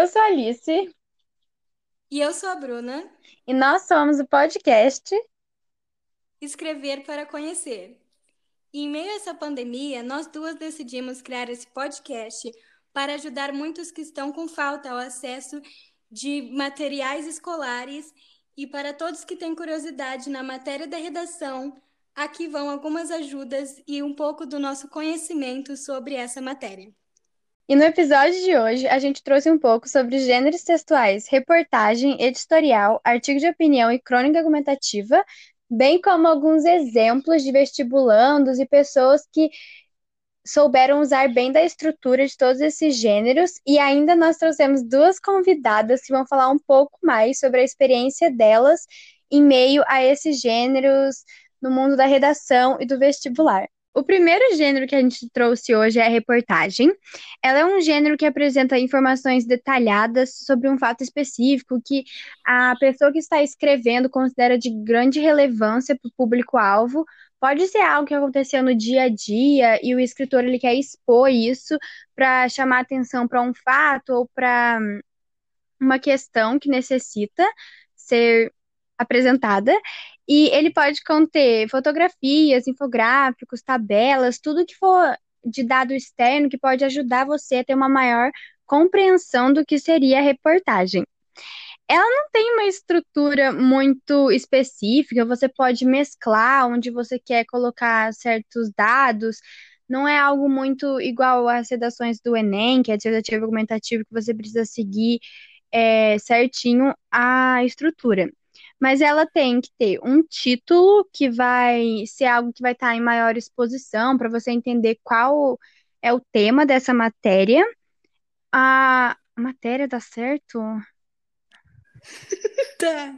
Eu sou a Alice. E eu sou a Bruna. E nós somos o podcast Escrever para Conhecer. E em meio a essa pandemia, nós duas decidimos criar esse podcast para ajudar muitos que estão com falta ao acesso de materiais escolares e para todos que têm curiosidade na matéria da redação, aqui vão algumas ajudas e um pouco do nosso conhecimento sobre essa matéria. E no episódio de hoje, a gente trouxe um pouco sobre gêneros textuais, reportagem, editorial, artigo de opinião e crônica argumentativa, bem como alguns exemplos de vestibulandos e pessoas que souberam usar bem da estrutura de todos esses gêneros. E ainda nós trouxemos duas convidadas que vão falar um pouco mais sobre a experiência delas em meio a esses gêneros no mundo da redação e do vestibular. O primeiro gênero que a gente trouxe hoje é a reportagem. Ela é um gênero que apresenta informações detalhadas sobre um fato específico que a pessoa que está escrevendo considera de grande relevância para o público-alvo. Pode ser algo que aconteceu no dia a dia e o escritor ele quer expor isso para chamar atenção para um fato ou para uma questão que necessita ser apresentada. E ele pode conter fotografias, infográficos, tabelas, tudo que for de dado externo que pode ajudar você a ter uma maior compreensão do que seria a reportagem. Ela não tem uma estrutura muito específica, você pode mesclar onde você quer colocar certos dados, não é algo muito igual às redações do Enem, que é dissertativo argumentativo, que você precisa seguir é, certinho a estrutura mas ela tem que ter um título que vai ser algo que vai estar em maior exposição para você entender qual é o tema dessa matéria. A matéria dá certo? tá.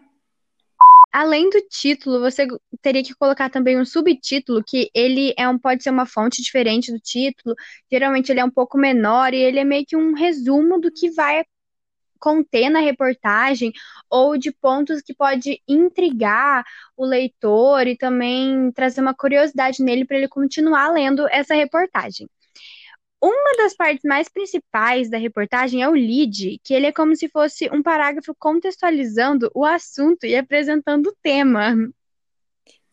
Além do título, você teria que colocar também um subtítulo, que ele é um, pode ser uma fonte diferente do título. Geralmente ele é um pouco menor e ele é meio que um resumo do que vai conter na reportagem ou de pontos que pode intrigar o leitor e também trazer uma curiosidade nele para ele continuar lendo essa reportagem. Uma das partes mais principais da reportagem é o lead, que ele é como se fosse um parágrafo contextualizando o assunto e apresentando o tema.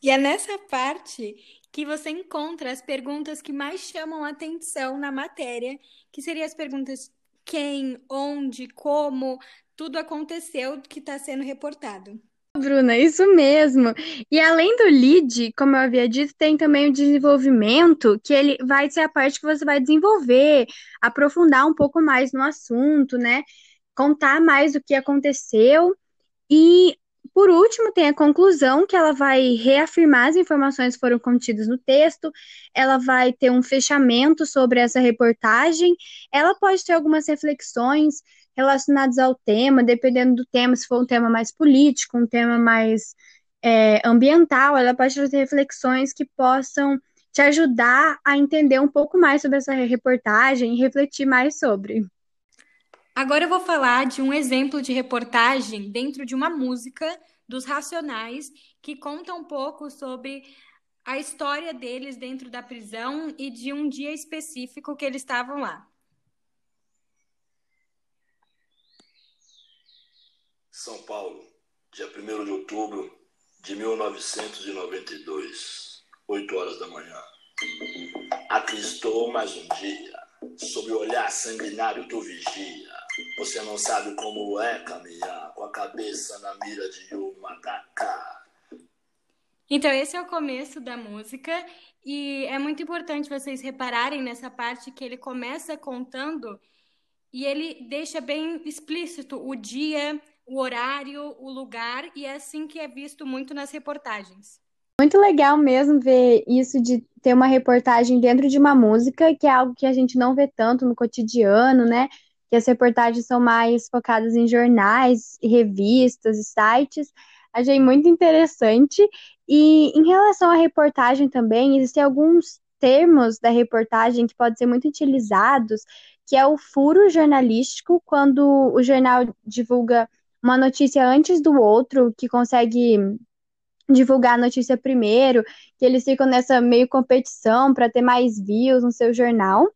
E é nessa parte que você encontra as perguntas que mais chamam a atenção na matéria, que seriam as perguntas quem, onde, como, tudo aconteceu que está sendo reportado. Bruna, isso mesmo. E além do lead, como eu havia dito, tem também o desenvolvimento, que ele vai ser a parte que você vai desenvolver, aprofundar um pouco mais no assunto, né? Contar mais o que aconteceu. E por último, tem a conclusão, que ela vai reafirmar as informações que foram contidas no texto, ela vai ter um fechamento sobre essa reportagem, ela pode ter algumas reflexões relacionadas ao tema, dependendo do tema, se for um tema mais político, um tema mais é, ambiental, ela pode trazer reflexões que possam te ajudar a entender um pouco mais sobre essa reportagem e refletir mais sobre. Agora eu vou falar de um exemplo de reportagem dentro de uma música dos Racionais que conta um pouco sobre a história deles dentro da prisão e de um dia específico que eles estavam lá. São Paulo, dia 1 de outubro de 1992, 8 horas da manhã. Aqui estou mais um dia, sob o olhar sanguinário do vigia você não sabe como é caminhar com a cabeça na mira de uma kaká. Então, esse é o começo da música. E é muito importante vocês repararem nessa parte que ele começa contando e ele deixa bem explícito o dia, o horário, o lugar, e é assim que é visto muito nas reportagens. Muito legal mesmo ver isso de ter uma reportagem dentro de uma música, que é algo que a gente não vê tanto no cotidiano, né? Que as reportagens são mais focadas em jornais, revistas e sites. Achei muito interessante. E em relação à reportagem também, existem alguns termos da reportagem que podem ser muito utilizados, que é o furo jornalístico, quando o jornal divulga uma notícia antes do outro, que consegue divulgar a notícia primeiro, que eles ficam nessa meio competição para ter mais views no seu jornal.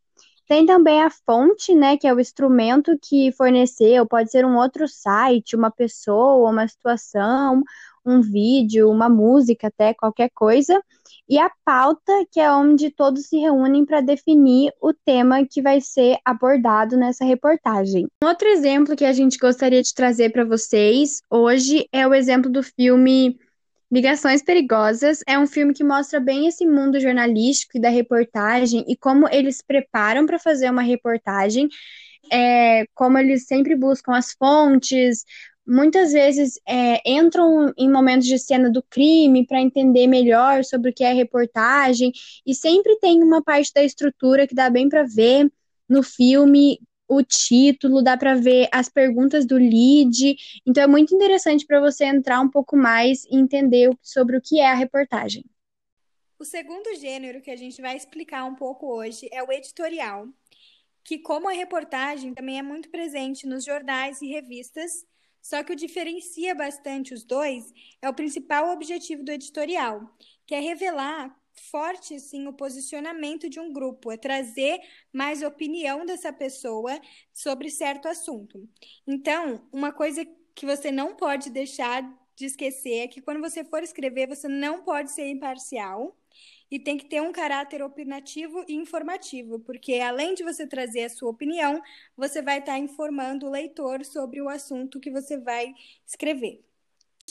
Tem também a fonte, né, que é o instrumento que forneceu, pode ser um outro site, uma pessoa, uma situação, um vídeo, uma música, até qualquer coisa. E a pauta, que é onde todos se reúnem para definir o tema que vai ser abordado nessa reportagem. Um outro exemplo que a gente gostaria de trazer para vocês hoje é o exemplo do filme Ligações Perigosas é um filme que mostra bem esse mundo jornalístico e da reportagem e como eles preparam para fazer uma reportagem, é, como eles sempre buscam as fontes, muitas vezes é, entram em momentos de cena do crime para entender melhor sobre o que é reportagem, e sempre tem uma parte da estrutura que dá bem para ver no filme o título, dá para ver as perguntas do lead. Então é muito interessante para você entrar um pouco mais e entender sobre o que é a reportagem. O segundo gênero que a gente vai explicar um pouco hoje é o editorial, que como a reportagem também é muito presente nos jornais e revistas, só que o diferencia bastante os dois é o principal objetivo do editorial, que é revelar forte sim o posicionamento de um grupo, é trazer mais opinião dessa pessoa sobre certo assunto. Então, uma coisa que você não pode deixar de esquecer é que quando você for escrever, você não pode ser imparcial e tem que ter um caráter opinativo e informativo, porque além de você trazer a sua opinião, você vai estar informando o leitor sobre o assunto que você vai escrever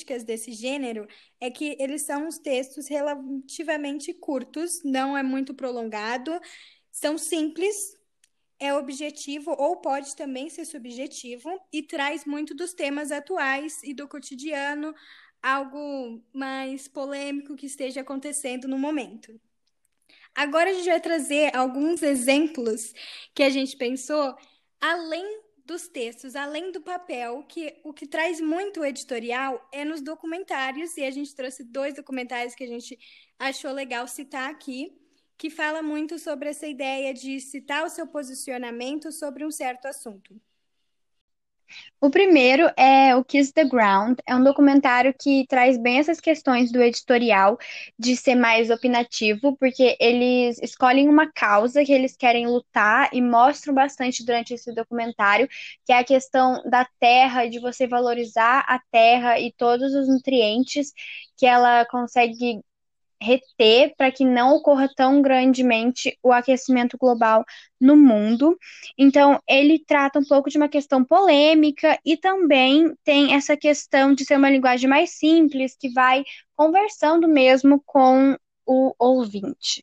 características desse gênero é que eles são uns textos relativamente curtos, não é muito prolongado, são simples, é objetivo ou pode também ser subjetivo e traz muito dos temas atuais e do cotidiano, algo mais polêmico que esteja acontecendo no momento. Agora a gente vai trazer alguns exemplos que a gente pensou além dos textos, além do papel, que o que traz muito editorial é nos documentários, e a gente trouxe dois documentários que a gente achou legal citar aqui, que fala muito sobre essa ideia de citar o seu posicionamento sobre um certo assunto. O primeiro é o Kiss the Ground, é um documentário que traz bem essas questões do editorial, de ser mais opinativo, porque eles escolhem uma causa que eles querem lutar e mostram bastante durante esse documentário, que é a questão da terra, de você valorizar a terra e todos os nutrientes que ela consegue reter para que não ocorra tão grandemente o aquecimento global no mundo. Então, ele trata um pouco de uma questão polêmica e também tem essa questão de ser uma linguagem mais simples, que vai conversando mesmo com o ouvinte.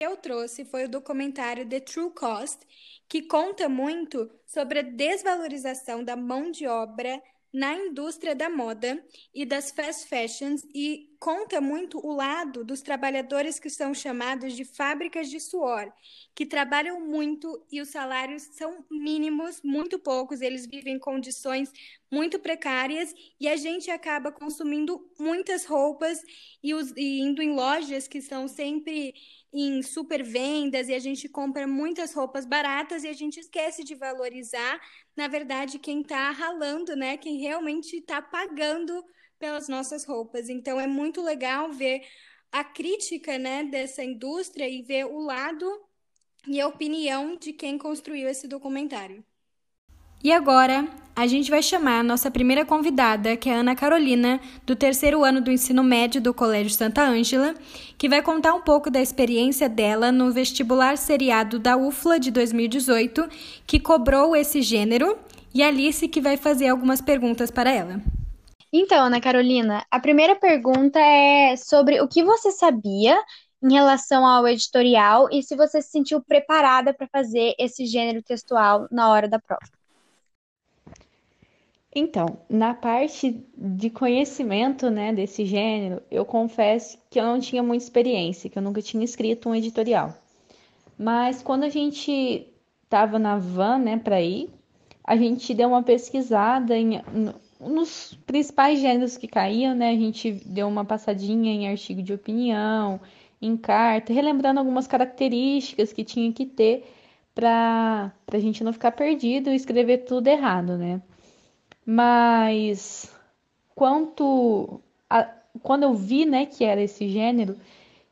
Eu trouxe foi o documentário The True Cost, que conta muito sobre a desvalorização da mão de obra na indústria da moda e das fast fashions e conta muito o lado dos trabalhadores que são chamados de fábricas de suor, que trabalham muito e os salários são mínimos, muito poucos, eles vivem em condições muito precárias e a gente acaba consumindo muitas roupas e, os, e indo em lojas que são sempre em super vendas e a gente compra muitas roupas baratas e a gente esquece de valorizar, na verdade, quem está ralando, né? Quem realmente está pagando pelas nossas roupas. Então é muito legal ver a crítica, né, dessa indústria e ver o lado e a opinião de quem construiu esse documentário. E agora, a gente vai chamar a nossa primeira convidada, que é Ana Carolina, do terceiro ano do ensino médio do Colégio Santa Ângela, que vai contar um pouco da experiência dela no vestibular seriado da UFLA de 2018, que cobrou esse gênero, e Alice que vai fazer algumas perguntas para ela. Então, Ana Carolina, a primeira pergunta é sobre o que você sabia em relação ao editorial e se você se sentiu preparada para fazer esse gênero textual na hora da prova. Então, na parte de conhecimento, né, desse gênero, eu confesso que eu não tinha muita experiência, que eu nunca tinha escrito um editorial. Mas quando a gente estava na van, né, para ir, a gente deu uma pesquisada em, nos principais gêneros que caíam, né? A gente deu uma passadinha em artigo de opinião, em carta, relembrando algumas características que tinha que ter para a gente não ficar perdido e escrever tudo errado, né? Mas quanto a, quando eu vi, né, que era esse gênero,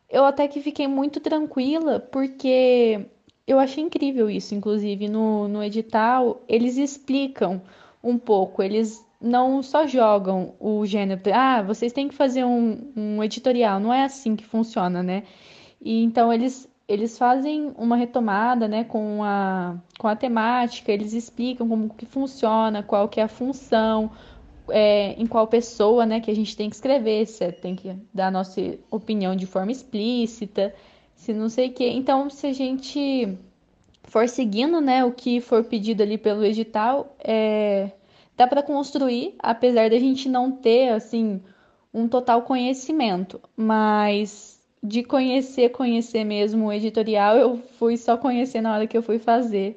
eu até que fiquei muito tranquila, porque eu achei incrível isso, inclusive no, no edital, eles explicam um pouco, eles não só jogam o gênero, ah, vocês têm que fazer um, um editorial, não é assim que funciona, né? E então eles eles fazem uma retomada, né, com a, com a temática, eles explicam como que funciona, qual que é a função, é, em qual pessoa, né, que a gente tem que escrever, se tem que dar a nossa opinião de forma explícita, se não sei o quê. Então, se a gente for seguindo, né, o que for pedido ali pelo edital, é, dá para construir, apesar da gente não ter, assim, um total conhecimento, mas de conhecer, conhecer mesmo o editorial, eu fui só conhecer na hora que eu fui fazer.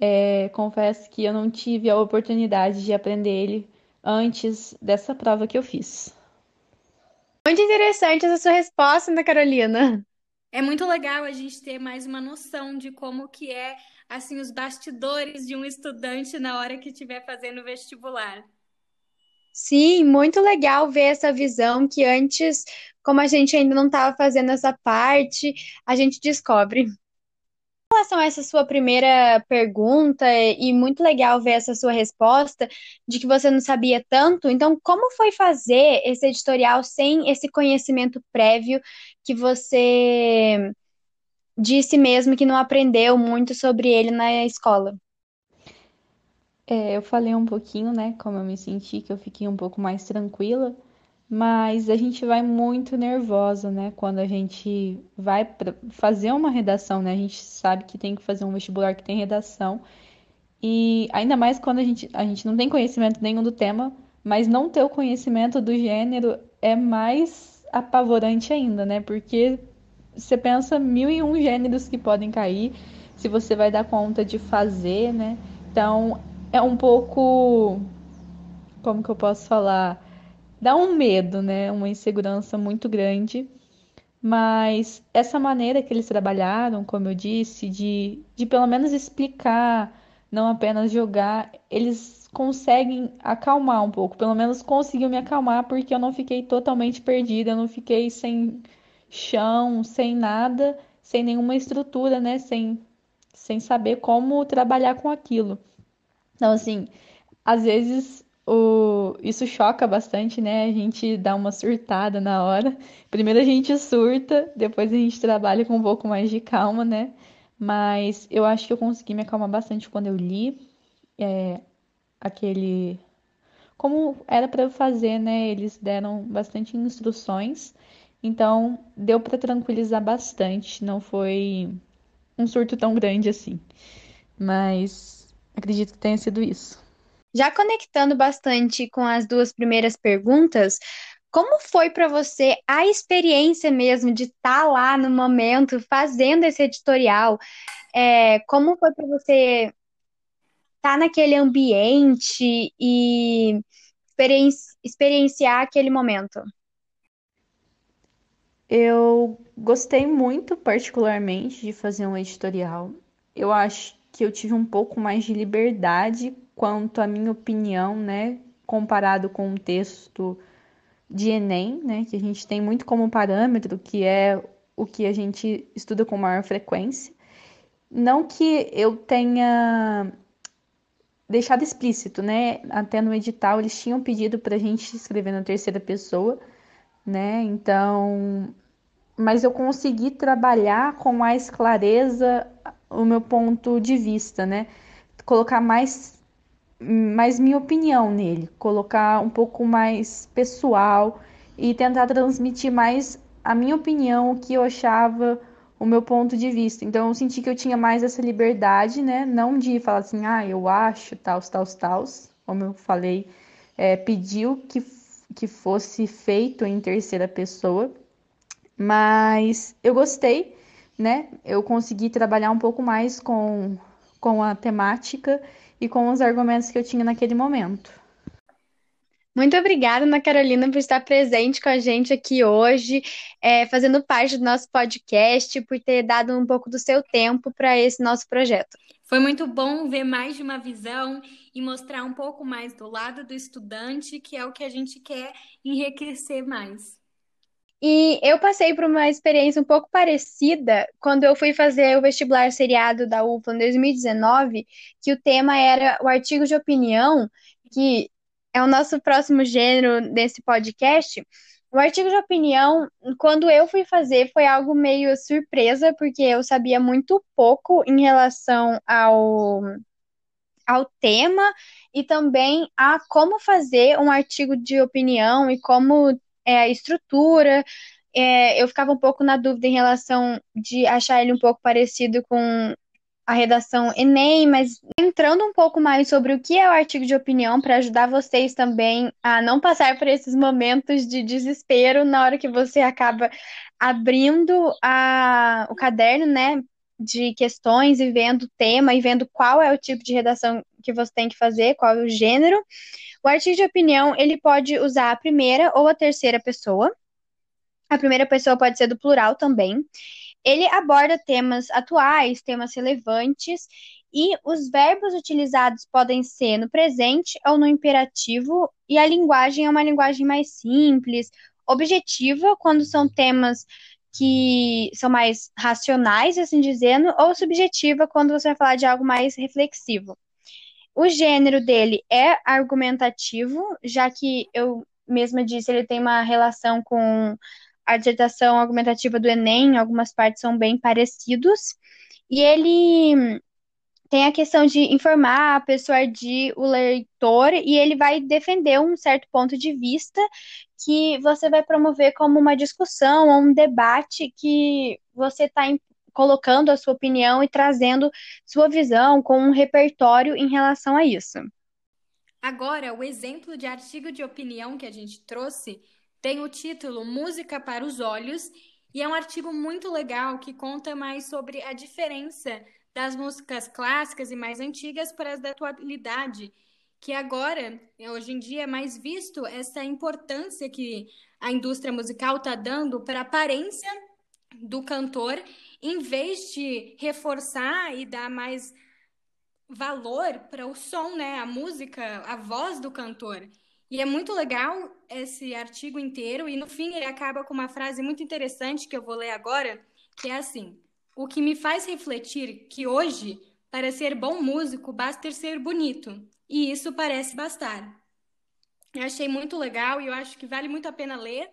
É, confesso que eu não tive a oportunidade de aprender ele antes dessa prova que eu fiz. Muito interessante essa sua resposta, Ana Carolina. É muito legal a gente ter mais uma noção de como que é assim os bastidores de um estudante na hora que estiver fazendo vestibular. Sim, muito legal ver essa visão que antes, como a gente ainda não estava fazendo essa parte, a gente descobre. Em relação a essa sua primeira pergunta, e muito legal ver essa sua resposta de que você não sabia tanto, então como foi fazer esse editorial sem esse conhecimento prévio que você disse mesmo que não aprendeu muito sobre ele na escola? É, eu falei um pouquinho, né, como eu me senti, que eu fiquei um pouco mais tranquila, mas a gente vai muito nervosa, né, quando a gente vai fazer uma redação, né, a gente sabe que tem que fazer um vestibular que tem redação, e ainda mais quando a gente, a gente não tem conhecimento nenhum do tema, mas não ter o conhecimento do gênero é mais apavorante ainda, né, porque você pensa mil e um gêneros que podem cair, se você vai dar conta de fazer, né, então é um pouco. Como que eu posso falar? Dá um medo, né? Uma insegurança muito grande. Mas essa maneira que eles trabalharam, como eu disse, de, de pelo menos explicar, não apenas jogar, eles conseguem acalmar um pouco. Pelo menos conseguiu me acalmar porque eu não fiquei totalmente perdida, eu não fiquei sem chão, sem nada, sem nenhuma estrutura, né? Sem, sem saber como trabalhar com aquilo. Então, assim, às vezes o... isso choca bastante, né? A gente dá uma surtada na hora. Primeiro a gente surta, depois a gente trabalha com um pouco mais de calma, né? Mas eu acho que eu consegui me acalmar bastante quando eu li é, aquele. Como era para eu fazer, né? Eles deram bastante instruções, então deu para tranquilizar bastante. Não foi um surto tão grande assim. Mas Acredito que tenha sido isso. Já conectando bastante com as duas primeiras perguntas, como foi para você a experiência mesmo de estar tá lá no momento fazendo esse editorial? É, como foi para você estar tá naquele ambiente e experienciar aquele momento? Eu gostei muito, particularmente, de fazer um editorial. Eu acho que eu tive um pouco mais de liberdade quanto à minha opinião, né, comparado com um texto de Enem, né, que a gente tem muito como parâmetro, que é o que a gente estuda com maior frequência. Não que eu tenha deixado explícito, né, até no edital eles tinham pedido para a gente escrever na terceira pessoa, né, então, mas eu consegui trabalhar com mais clareza o meu ponto de vista, né? Colocar mais, mais minha opinião nele, colocar um pouco mais pessoal e tentar transmitir mais a minha opinião, o que eu achava, o meu ponto de vista. Então eu senti que eu tinha mais essa liberdade, né? Não de falar assim, ah, eu acho, tal, tal, tal, como eu falei, é, pediu que, que fosse feito em terceira pessoa, mas eu gostei né, eu consegui trabalhar um pouco mais com, com a temática e com os argumentos que eu tinha naquele momento. Muito obrigada, Ana Carolina, por estar presente com a gente aqui hoje, é, fazendo parte do nosso podcast, por ter dado um pouco do seu tempo para esse nosso projeto. Foi muito bom ver mais de uma visão e mostrar um pouco mais do lado do estudante, que é o que a gente quer enriquecer mais. E eu passei por uma experiência um pouco parecida quando eu fui fazer o vestibular seriado da UFLA em 2019, que o tema era o artigo de opinião, que é o nosso próximo gênero desse podcast. O artigo de opinião, quando eu fui fazer, foi algo meio surpresa, porque eu sabia muito pouco em relação ao, ao tema e também a como fazer um artigo de opinião e como é a estrutura. É, eu ficava um pouco na dúvida em relação de achar ele um pouco parecido com a redação Enem, mas entrando um pouco mais sobre o que é o artigo de opinião, para ajudar vocês também a não passar por esses momentos de desespero na hora que você acaba abrindo a, o caderno, né, de questões e vendo o tema e vendo qual é o tipo de redação que você tem que fazer, qual é o gênero. O artigo de opinião, ele pode usar a primeira ou a terceira pessoa. A primeira pessoa pode ser do plural também. Ele aborda temas atuais, temas relevantes, e os verbos utilizados podem ser no presente ou no imperativo, e a linguagem é uma linguagem mais simples, objetiva, quando são temas que são mais racionais, assim dizendo, ou subjetiva, quando você vai falar de algo mais reflexivo. O gênero dele é argumentativo, já que eu mesma disse, ele tem uma relação com a dissertação argumentativa do Enem, algumas partes são bem parecidos. E ele tem a questão de informar, persuadir o leitor, e ele vai defender um certo ponto de vista que você vai promover como uma discussão ou um debate que você está colocando a sua opinião e trazendo sua visão com um repertório em relação a isso. Agora, o exemplo de artigo de opinião que a gente trouxe tem o título Música para os Olhos e é um artigo muito legal que conta mais sobre a diferença das músicas clássicas e mais antigas para as da atualidade, que agora, hoje em dia, é mais visto essa importância que a indústria musical está dando para a aparência do cantor em vez de reforçar e dar mais valor para o som, né, a música, a voz do cantor. E é muito legal esse artigo inteiro e no fim ele acaba com uma frase muito interessante que eu vou ler agora, que é assim: "O que me faz refletir que hoje, para ser bom músico, basta ser bonito, e isso parece bastar." Eu achei muito legal e eu acho que vale muito a pena ler,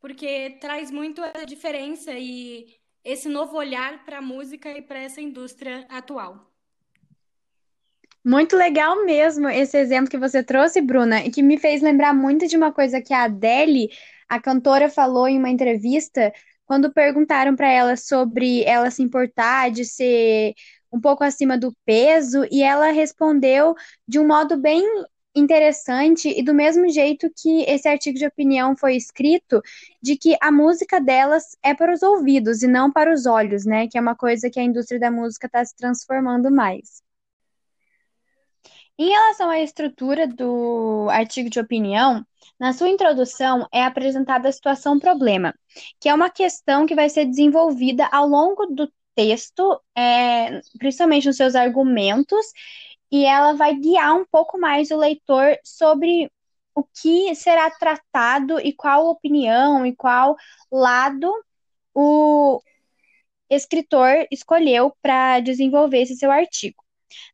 porque traz muito a diferença e esse novo olhar para a música e para essa indústria atual. Muito legal mesmo esse exemplo que você trouxe, Bruna, e que me fez lembrar muito de uma coisa que a Adele, a cantora, falou em uma entrevista quando perguntaram para ela sobre ela se importar de ser um pouco acima do peso, e ela respondeu de um modo bem interessante e do mesmo jeito que esse artigo de opinião foi escrito, de que a música delas é para os ouvidos e não para os olhos, né? Que é uma coisa que a indústria da música está se transformando mais. Em relação à estrutura do artigo de opinião, na sua introdução é apresentada a situação-problema, que é uma questão que vai ser desenvolvida ao longo do texto, é, principalmente nos seus argumentos, e ela vai guiar um pouco mais o leitor sobre o que será tratado e qual opinião e qual lado o escritor escolheu para desenvolver esse seu artigo.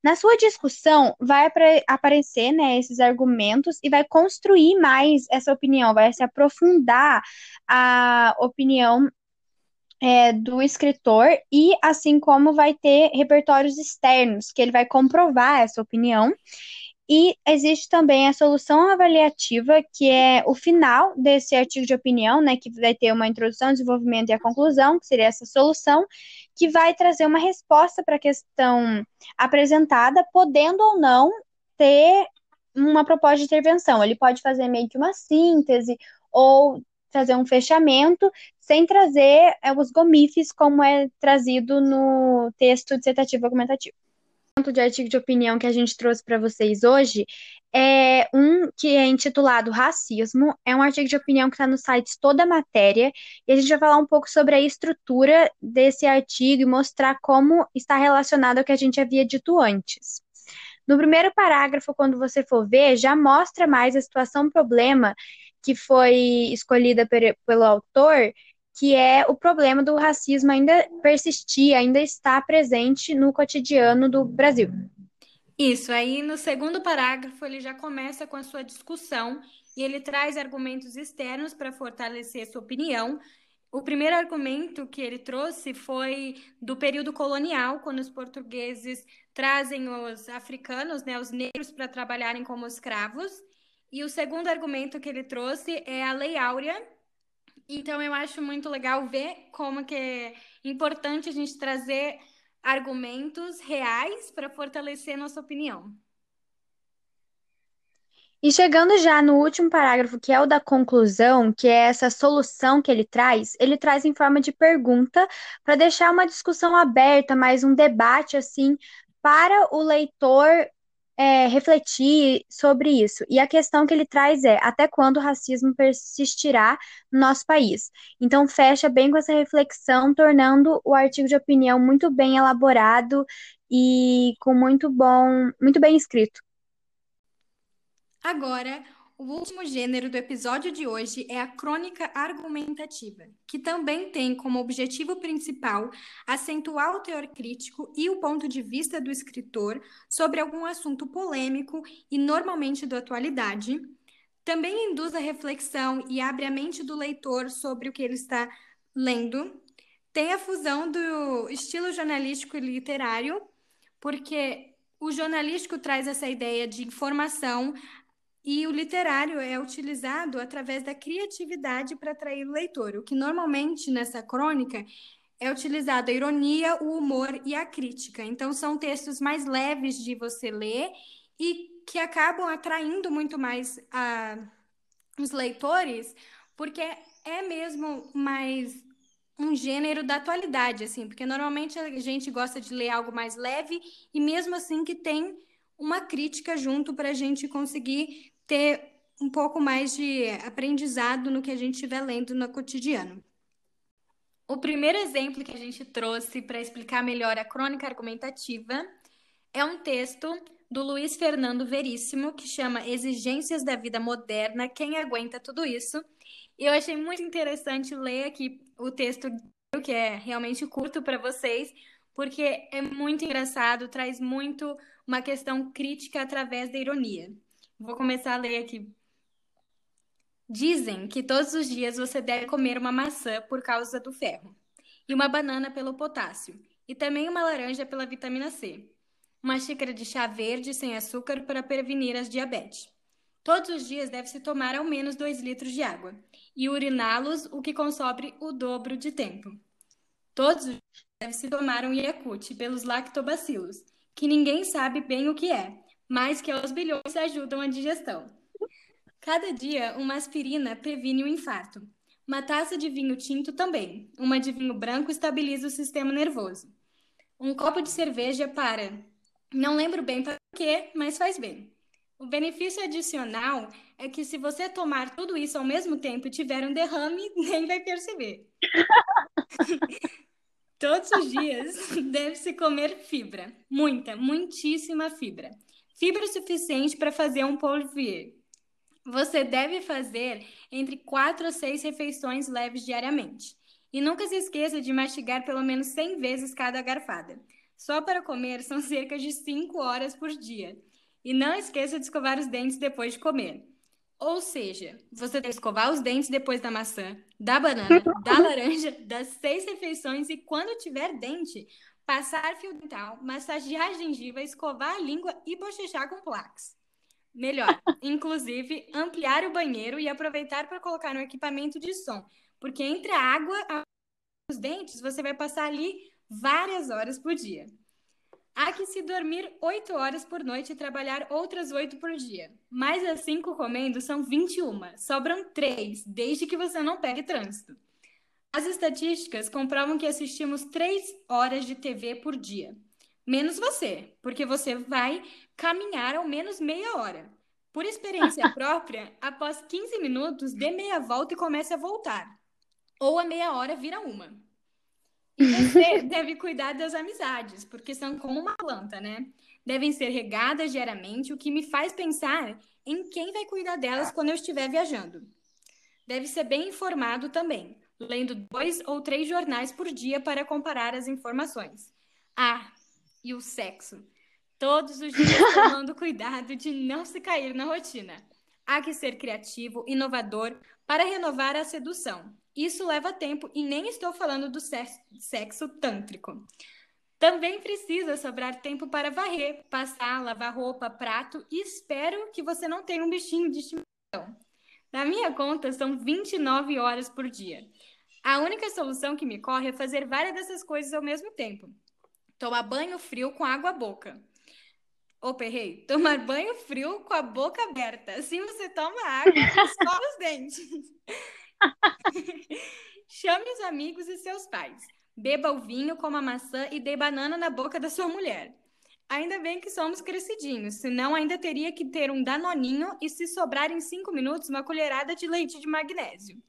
Na sua discussão, vai aparecer né, esses argumentos e vai construir mais essa opinião, vai se aprofundar a opinião é, do escritor e assim como vai ter repertórios externos, que ele vai comprovar essa opinião. E existe também a solução avaliativa, que é o final desse artigo de opinião, né, que vai ter uma introdução, desenvolvimento e a conclusão, que seria essa solução, que vai trazer uma resposta para a questão apresentada, podendo ou não ter uma proposta de intervenção. Ele pode fazer meio que uma síntese ou trazer um fechamento sem trazer é, os gomifes como é trazido no texto dissertativo argumentativo de artigo de opinião que a gente trouxe para vocês hoje é um que é intitulado Racismo. É um artigo de opinião que está no site Toda Matéria. E a gente vai falar um pouco sobre a estrutura desse artigo e mostrar como está relacionado ao que a gente havia dito antes. No primeiro parágrafo, quando você for ver, já mostra mais a situação problema que foi escolhida pelo autor, que é o problema do racismo ainda persistir, ainda está presente no cotidiano do Brasil. Isso, aí no segundo parágrafo ele já começa com a sua discussão e ele traz argumentos externos para fortalecer sua opinião. O primeiro argumento que ele trouxe foi do período colonial, quando os portugueses trazem os africanos, né, os negros, para trabalharem como escravos. E o segundo argumento que ele trouxe é a Lei Áurea. Então eu acho muito legal ver como que é importante a gente trazer argumentos reais para fortalecer nossa opinião. E chegando já no último parágrafo, que é o da conclusão, que é essa solução que ele traz, ele traz em forma de pergunta para deixar uma discussão aberta, mais um debate assim, para o leitor é, refletir sobre isso. E a questão que ele traz é: até quando o racismo persistirá no nosso país? Então, fecha bem com essa reflexão, tornando o artigo de opinião muito bem elaborado e com muito bom, muito bem escrito. Agora, o último gênero do episódio de hoje é a crônica argumentativa, que também tem como objetivo principal acentuar o teor crítico e o ponto de vista do escritor sobre algum assunto polêmico e normalmente da atualidade. Também induz a reflexão e abre a mente do leitor sobre o que ele está lendo. Tem a fusão do estilo jornalístico e literário, porque o jornalístico traz essa ideia de informação, e o literário é utilizado através da criatividade para atrair o leitor, o que normalmente nessa crônica é utilizado a ironia, o humor e a crítica. Então são textos mais leves de você ler e que acabam atraindo muito mais a, os leitores, porque é mesmo mais um gênero da atualidade, assim, porque normalmente a gente gosta de ler algo mais leve e mesmo assim que tem uma crítica junto para a gente conseguir ter um pouco mais de aprendizado no que a gente estiver lendo no cotidiano. O primeiro exemplo que a gente trouxe para explicar melhor a crônica argumentativa é um texto do Luiz Fernando Veríssimo, que chama Exigências da Vida Moderna, Quem Aguenta Tudo Isso? E eu achei muito interessante ler aqui o texto, que é realmente curto para vocês, porque é muito engraçado, traz muito uma questão crítica através da ironia. Vou começar a ler aqui. Dizem que todos os dias você deve comer uma maçã por causa do ferro, e uma banana pelo potássio, e também uma laranja pela vitamina C. Uma xícara de chá verde sem açúcar para prevenir as diabetes. Todos os dias deve-se tomar ao menos 2 litros de água, e uriná-los, o que consome o dobro de tempo. Todos os dias deve-se tomar um Yakult pelos lactobacilos, que ninguém sabe bem o que é, mas que aos bilhões ajudam a digestão. Cada dia, uma aspirina previne o infarto. Uma taça de vinho tinto também. Uma de vinho branco estabiliza o sistema nervoso. Um copo de cerveja para. Não lembro bem para quê, mas faz bem. O benefício adicional é que se você tomar tudo isso ao mesmo tempo e tiver um derrame, nem vai perceber. Todos os dias deve-se comer fibra. Muita, muitíssima fibra fibra suficiente para fazer um polvier. Você deve fazer entre 4 a 6 refeições leves diariamente. E nunca se esqueça de mastigar pelo menos 100 vezes cada garfada. Só para comer são cerca de 5 horas por dia. E não esqueça de escovar os dentes depois de comer. Ou seja, você deve escovar os dentes depois da maçã, da banana, da laranja, das seis refeições e quando tiver dente, passar fio dental, massagear a gengiva, escovar a língua e bochechar com plaques. Melhor, inclusive, ampliar o banheiro e aproveitar para colocar um equipamento de som, porque entre a água e os dentes, você vai passar ali várias horas por dia. Há que se dormir 8 horas por noite e trabalhar outras 8 por dia. Mais as 5 comendo são 21. Sobram 3, desde que você não pegue trânsito. As estatísticas comprovam que assistimos 3 horas de TV por dia. Menos você, porque você vai caminhar ao menos meia hora. Por experiência própria, após 15 minutos, dê meia volta e comece a voltar. Ou a meia hora vira uma. E você deve cuidar das amizades, porque são como uma planta, né? Devem ser regadas diariamente, o que me faz pensar em quem vai cuidar delas quando eu estiver viajando. Deve ser bem informado também, lendo dois ou três jornais por dia para comparar as informações. Ah, e o sexo. Todos os dias tomando cuidado de não se cair na rotina. Há que ser criativo, inovador, para renovar a sedução. Isso leva tempo e nem estou falando do sexo tântrico. Também precisa sobrar tempo para varrer, passar, lavar roupa, prato e espero que você não tenha um bichinho de estimação. Na minha conta, são 29 horas por dia. A única solução que me corre é fazer várias dessas coisas ao mesmo tempo. Tomar banho frio com água à boca. Ô, perrei, tomar banho frio com a boca aberta. Assim você toma água e escova os dentes. Chame os amigos e seus pais. Beba o vinho, coma maçã e dê banana na boca da sua mulher. Ainda bem que somos crescidinhos, senão ainda teria que ter um danoninho e se sobrar em cinco minutos uma colherada de leite de magnésio.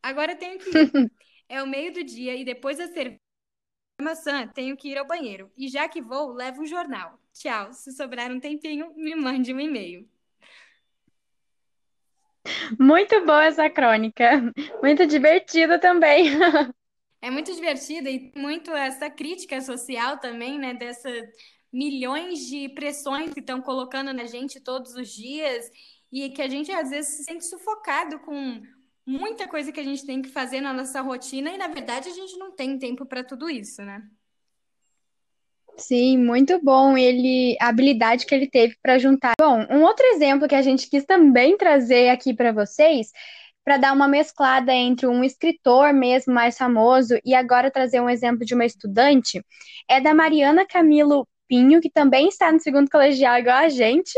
Agora tenho que ir. É o meio do dia e depois da cerveja maçã, tenho que ir ao banheiro. E já que vou, levo um jornal. Tchau. Se sobrar um tempinho, me mande um e-mail. Muito boa essa crônica. Muito divertida também. É muito divertida e muito essa crítica social também, né? Dessa milhões de pressões que estão colocando na gente todos os dias e que a gente às vezes se sente sufocado com muita coisa que a gente tem que fazer na nossa rotina e na verdade a gente não tem tempo para tudo isso, né? Sim, muito bom ele a habilidade que ele teve para juntar. Bom, um outro exemplo que a gente quis também trazer aqui para vocês, para dar uma mesclada entre um escritor mesmo mais famoso e agora trazer um exemplo de uma estudante, é da Mariana Camilo Pinho, que também está no segundo colegial igual a gente,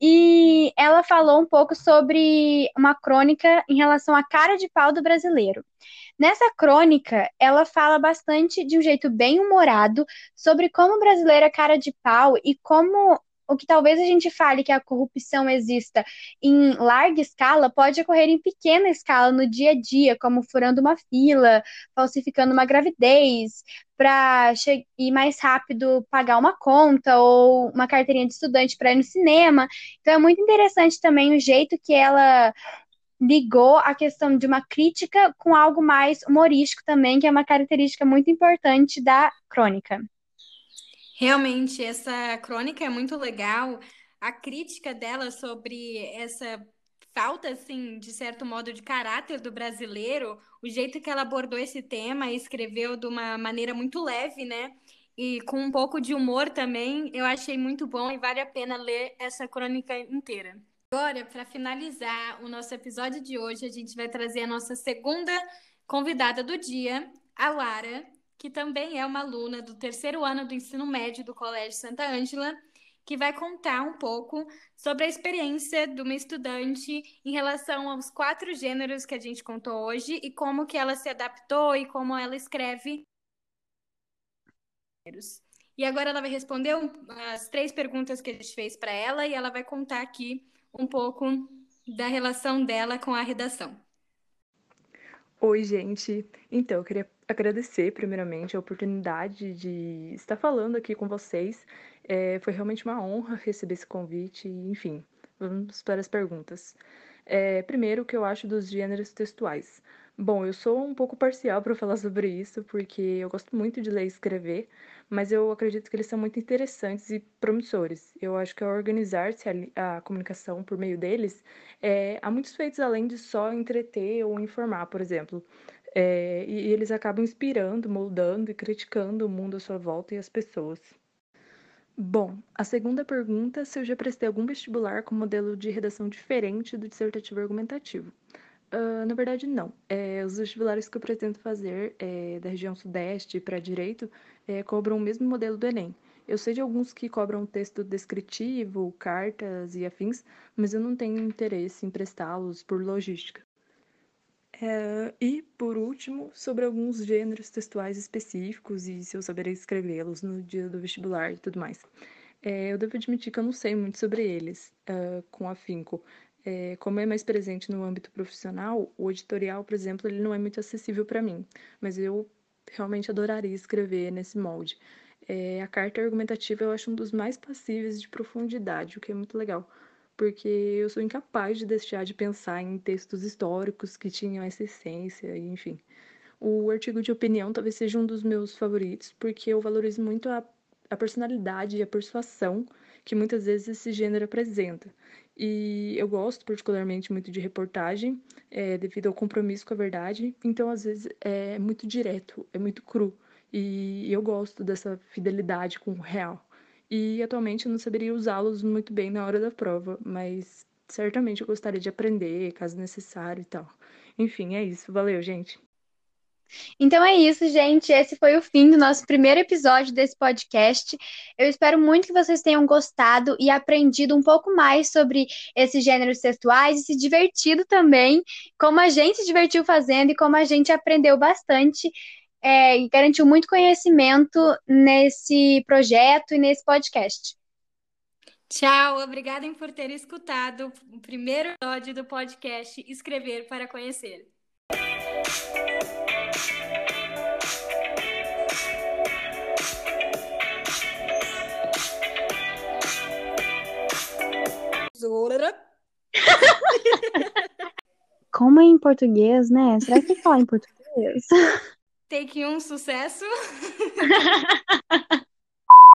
e ela falou um pouco sobre uma crônica em relação à cara de pau do brasileiro. Nessa crônica, ela fala bastante de um jeito bem humorado sobre como o brasileiro é cara de pau e como o que talvez a gente fale que a corrupção exista em larga escala pode ocorrer em pequena escala no dia a dia, como furando uma fila, falsificando uma gravidez, para ir mais rápido pagar uma conta ou uma carteirinha de estudante para ir no cinema. Então é muito interessante também o jeito que ela ligou a questão de uma crítica com algo mais humorístico também, que é uma característica muito importante da crônica. Realmente, essa crônica é muito legal. A crítica dela sobre essa falta, assim, de certo modo, de caráter do brasileiro, o jeito que ela abordou esse tema e escreveu de uma maneira muito leve, né? E com um pouco de humor também, eu achei muito bom e vale a pena ler essa crônica inteira. Agora, para finalizar o nosso episódio de hoje, a gente vai trazer a nossa segunda convidada do dia, a Lara, que também é uma aluna do terceiro ano do ensino médio do Colégio Santa Ângela, que vai contar um pouco sobre a experiência de uma estudante em relação aos quatro gêneros que a gente contou hoje e como que ela se adaptou e como ela escreve. E agora ela vai responder as três perguntas que a gente fez para ela e ela vai contar aqui um pouco da relação dela com a redação. Oi, gente. Então, eu queria agradecer, primeiramente, a oportunidade de estar falando aqui com vocês. É, foi realmente uma honra receber esse convite. Enfim, vamos para as perguntas. É, primeiro, o que eu acho dos gêneros textuais. Bom, eu sou um pouco parcial para falar sobre isso, porque eu gosto muito de ler e escrever, mas eu acredito que eles são muito interessantes e promissores. Eu acho que ao organizar-se a, a, comunicação por meio deles, é, há muitos feitos além de só entreter ou informar, por exemplo. É, e, e eles acabam inspirando, moldando e criticando o mundo à sua volta e as pessoas. Bom, a segunda pergunta se eu já prestei algum vestibular com modelo de redação diferente do dissertativo argumentativo. Uh, na verdade, não. É, os vestibulares que eu pretendo fazer é, da região sudeste para direito é, cobram o mesmo modelo do Enem. Eu sei de alguns que cobram texto descritivo, cartas e afins, mas eu não tenho interesse em prestá-los por logística. É, e, por último, sobre alguns gêneros textuais específicos e se eu saberei escrevê-los no dia do vestibular e tudo mais. É, eu devo admitir que eu não sei muito sobre eles, uh, com afinco. É, como é mais presente no âmbito profissional, o editorial, por exemplo, ele não é muito acessível para mim, mas eu realmente adoraria escrever nesse molde. É, a carta argumentativa eu acho um dos mais passíveis de profundidade, o que é muito legal, porque eu sou incapaz de deixar de pensar em textos históricos que tinham essa essência, enfim. O artigo de opinião talvez seja um dos meus favoritos, porque eu valorizo muito a, a personalidade e a persuasão que muitas vezes esse gênero apresenta. E eu gosto particularmente muito de reportagem, é, devido ao compromisso com a verdade, então às vezes é muito direto, é muito cru. E eu gosto dessa fidelidade com o real. E atualmente eu não saberia usá-los muito bem na hora da prova, mas certamente eu gostaria de aprender, caso necessário e tal. Enfim, é isso. Valeu, gente. Então é isso, gente. Esse foi o fim do nosso primeiro episódio desse podcast. Eu espero muito que vocês tenham gostado e aprendido um pouco mais sobre esses gêneros textuais e se divertido também, como a gente se divertiu fazendo e como a gente aprendeu bastante é, e garantiu muito conhecimento nesse projeto e nesse podcast. Tchau, obrigada por ter escutado o primeiro episódio do podcast Escrever para Conhecer. Como é em português, né? Será que tem que falar em português? Take um sucesso.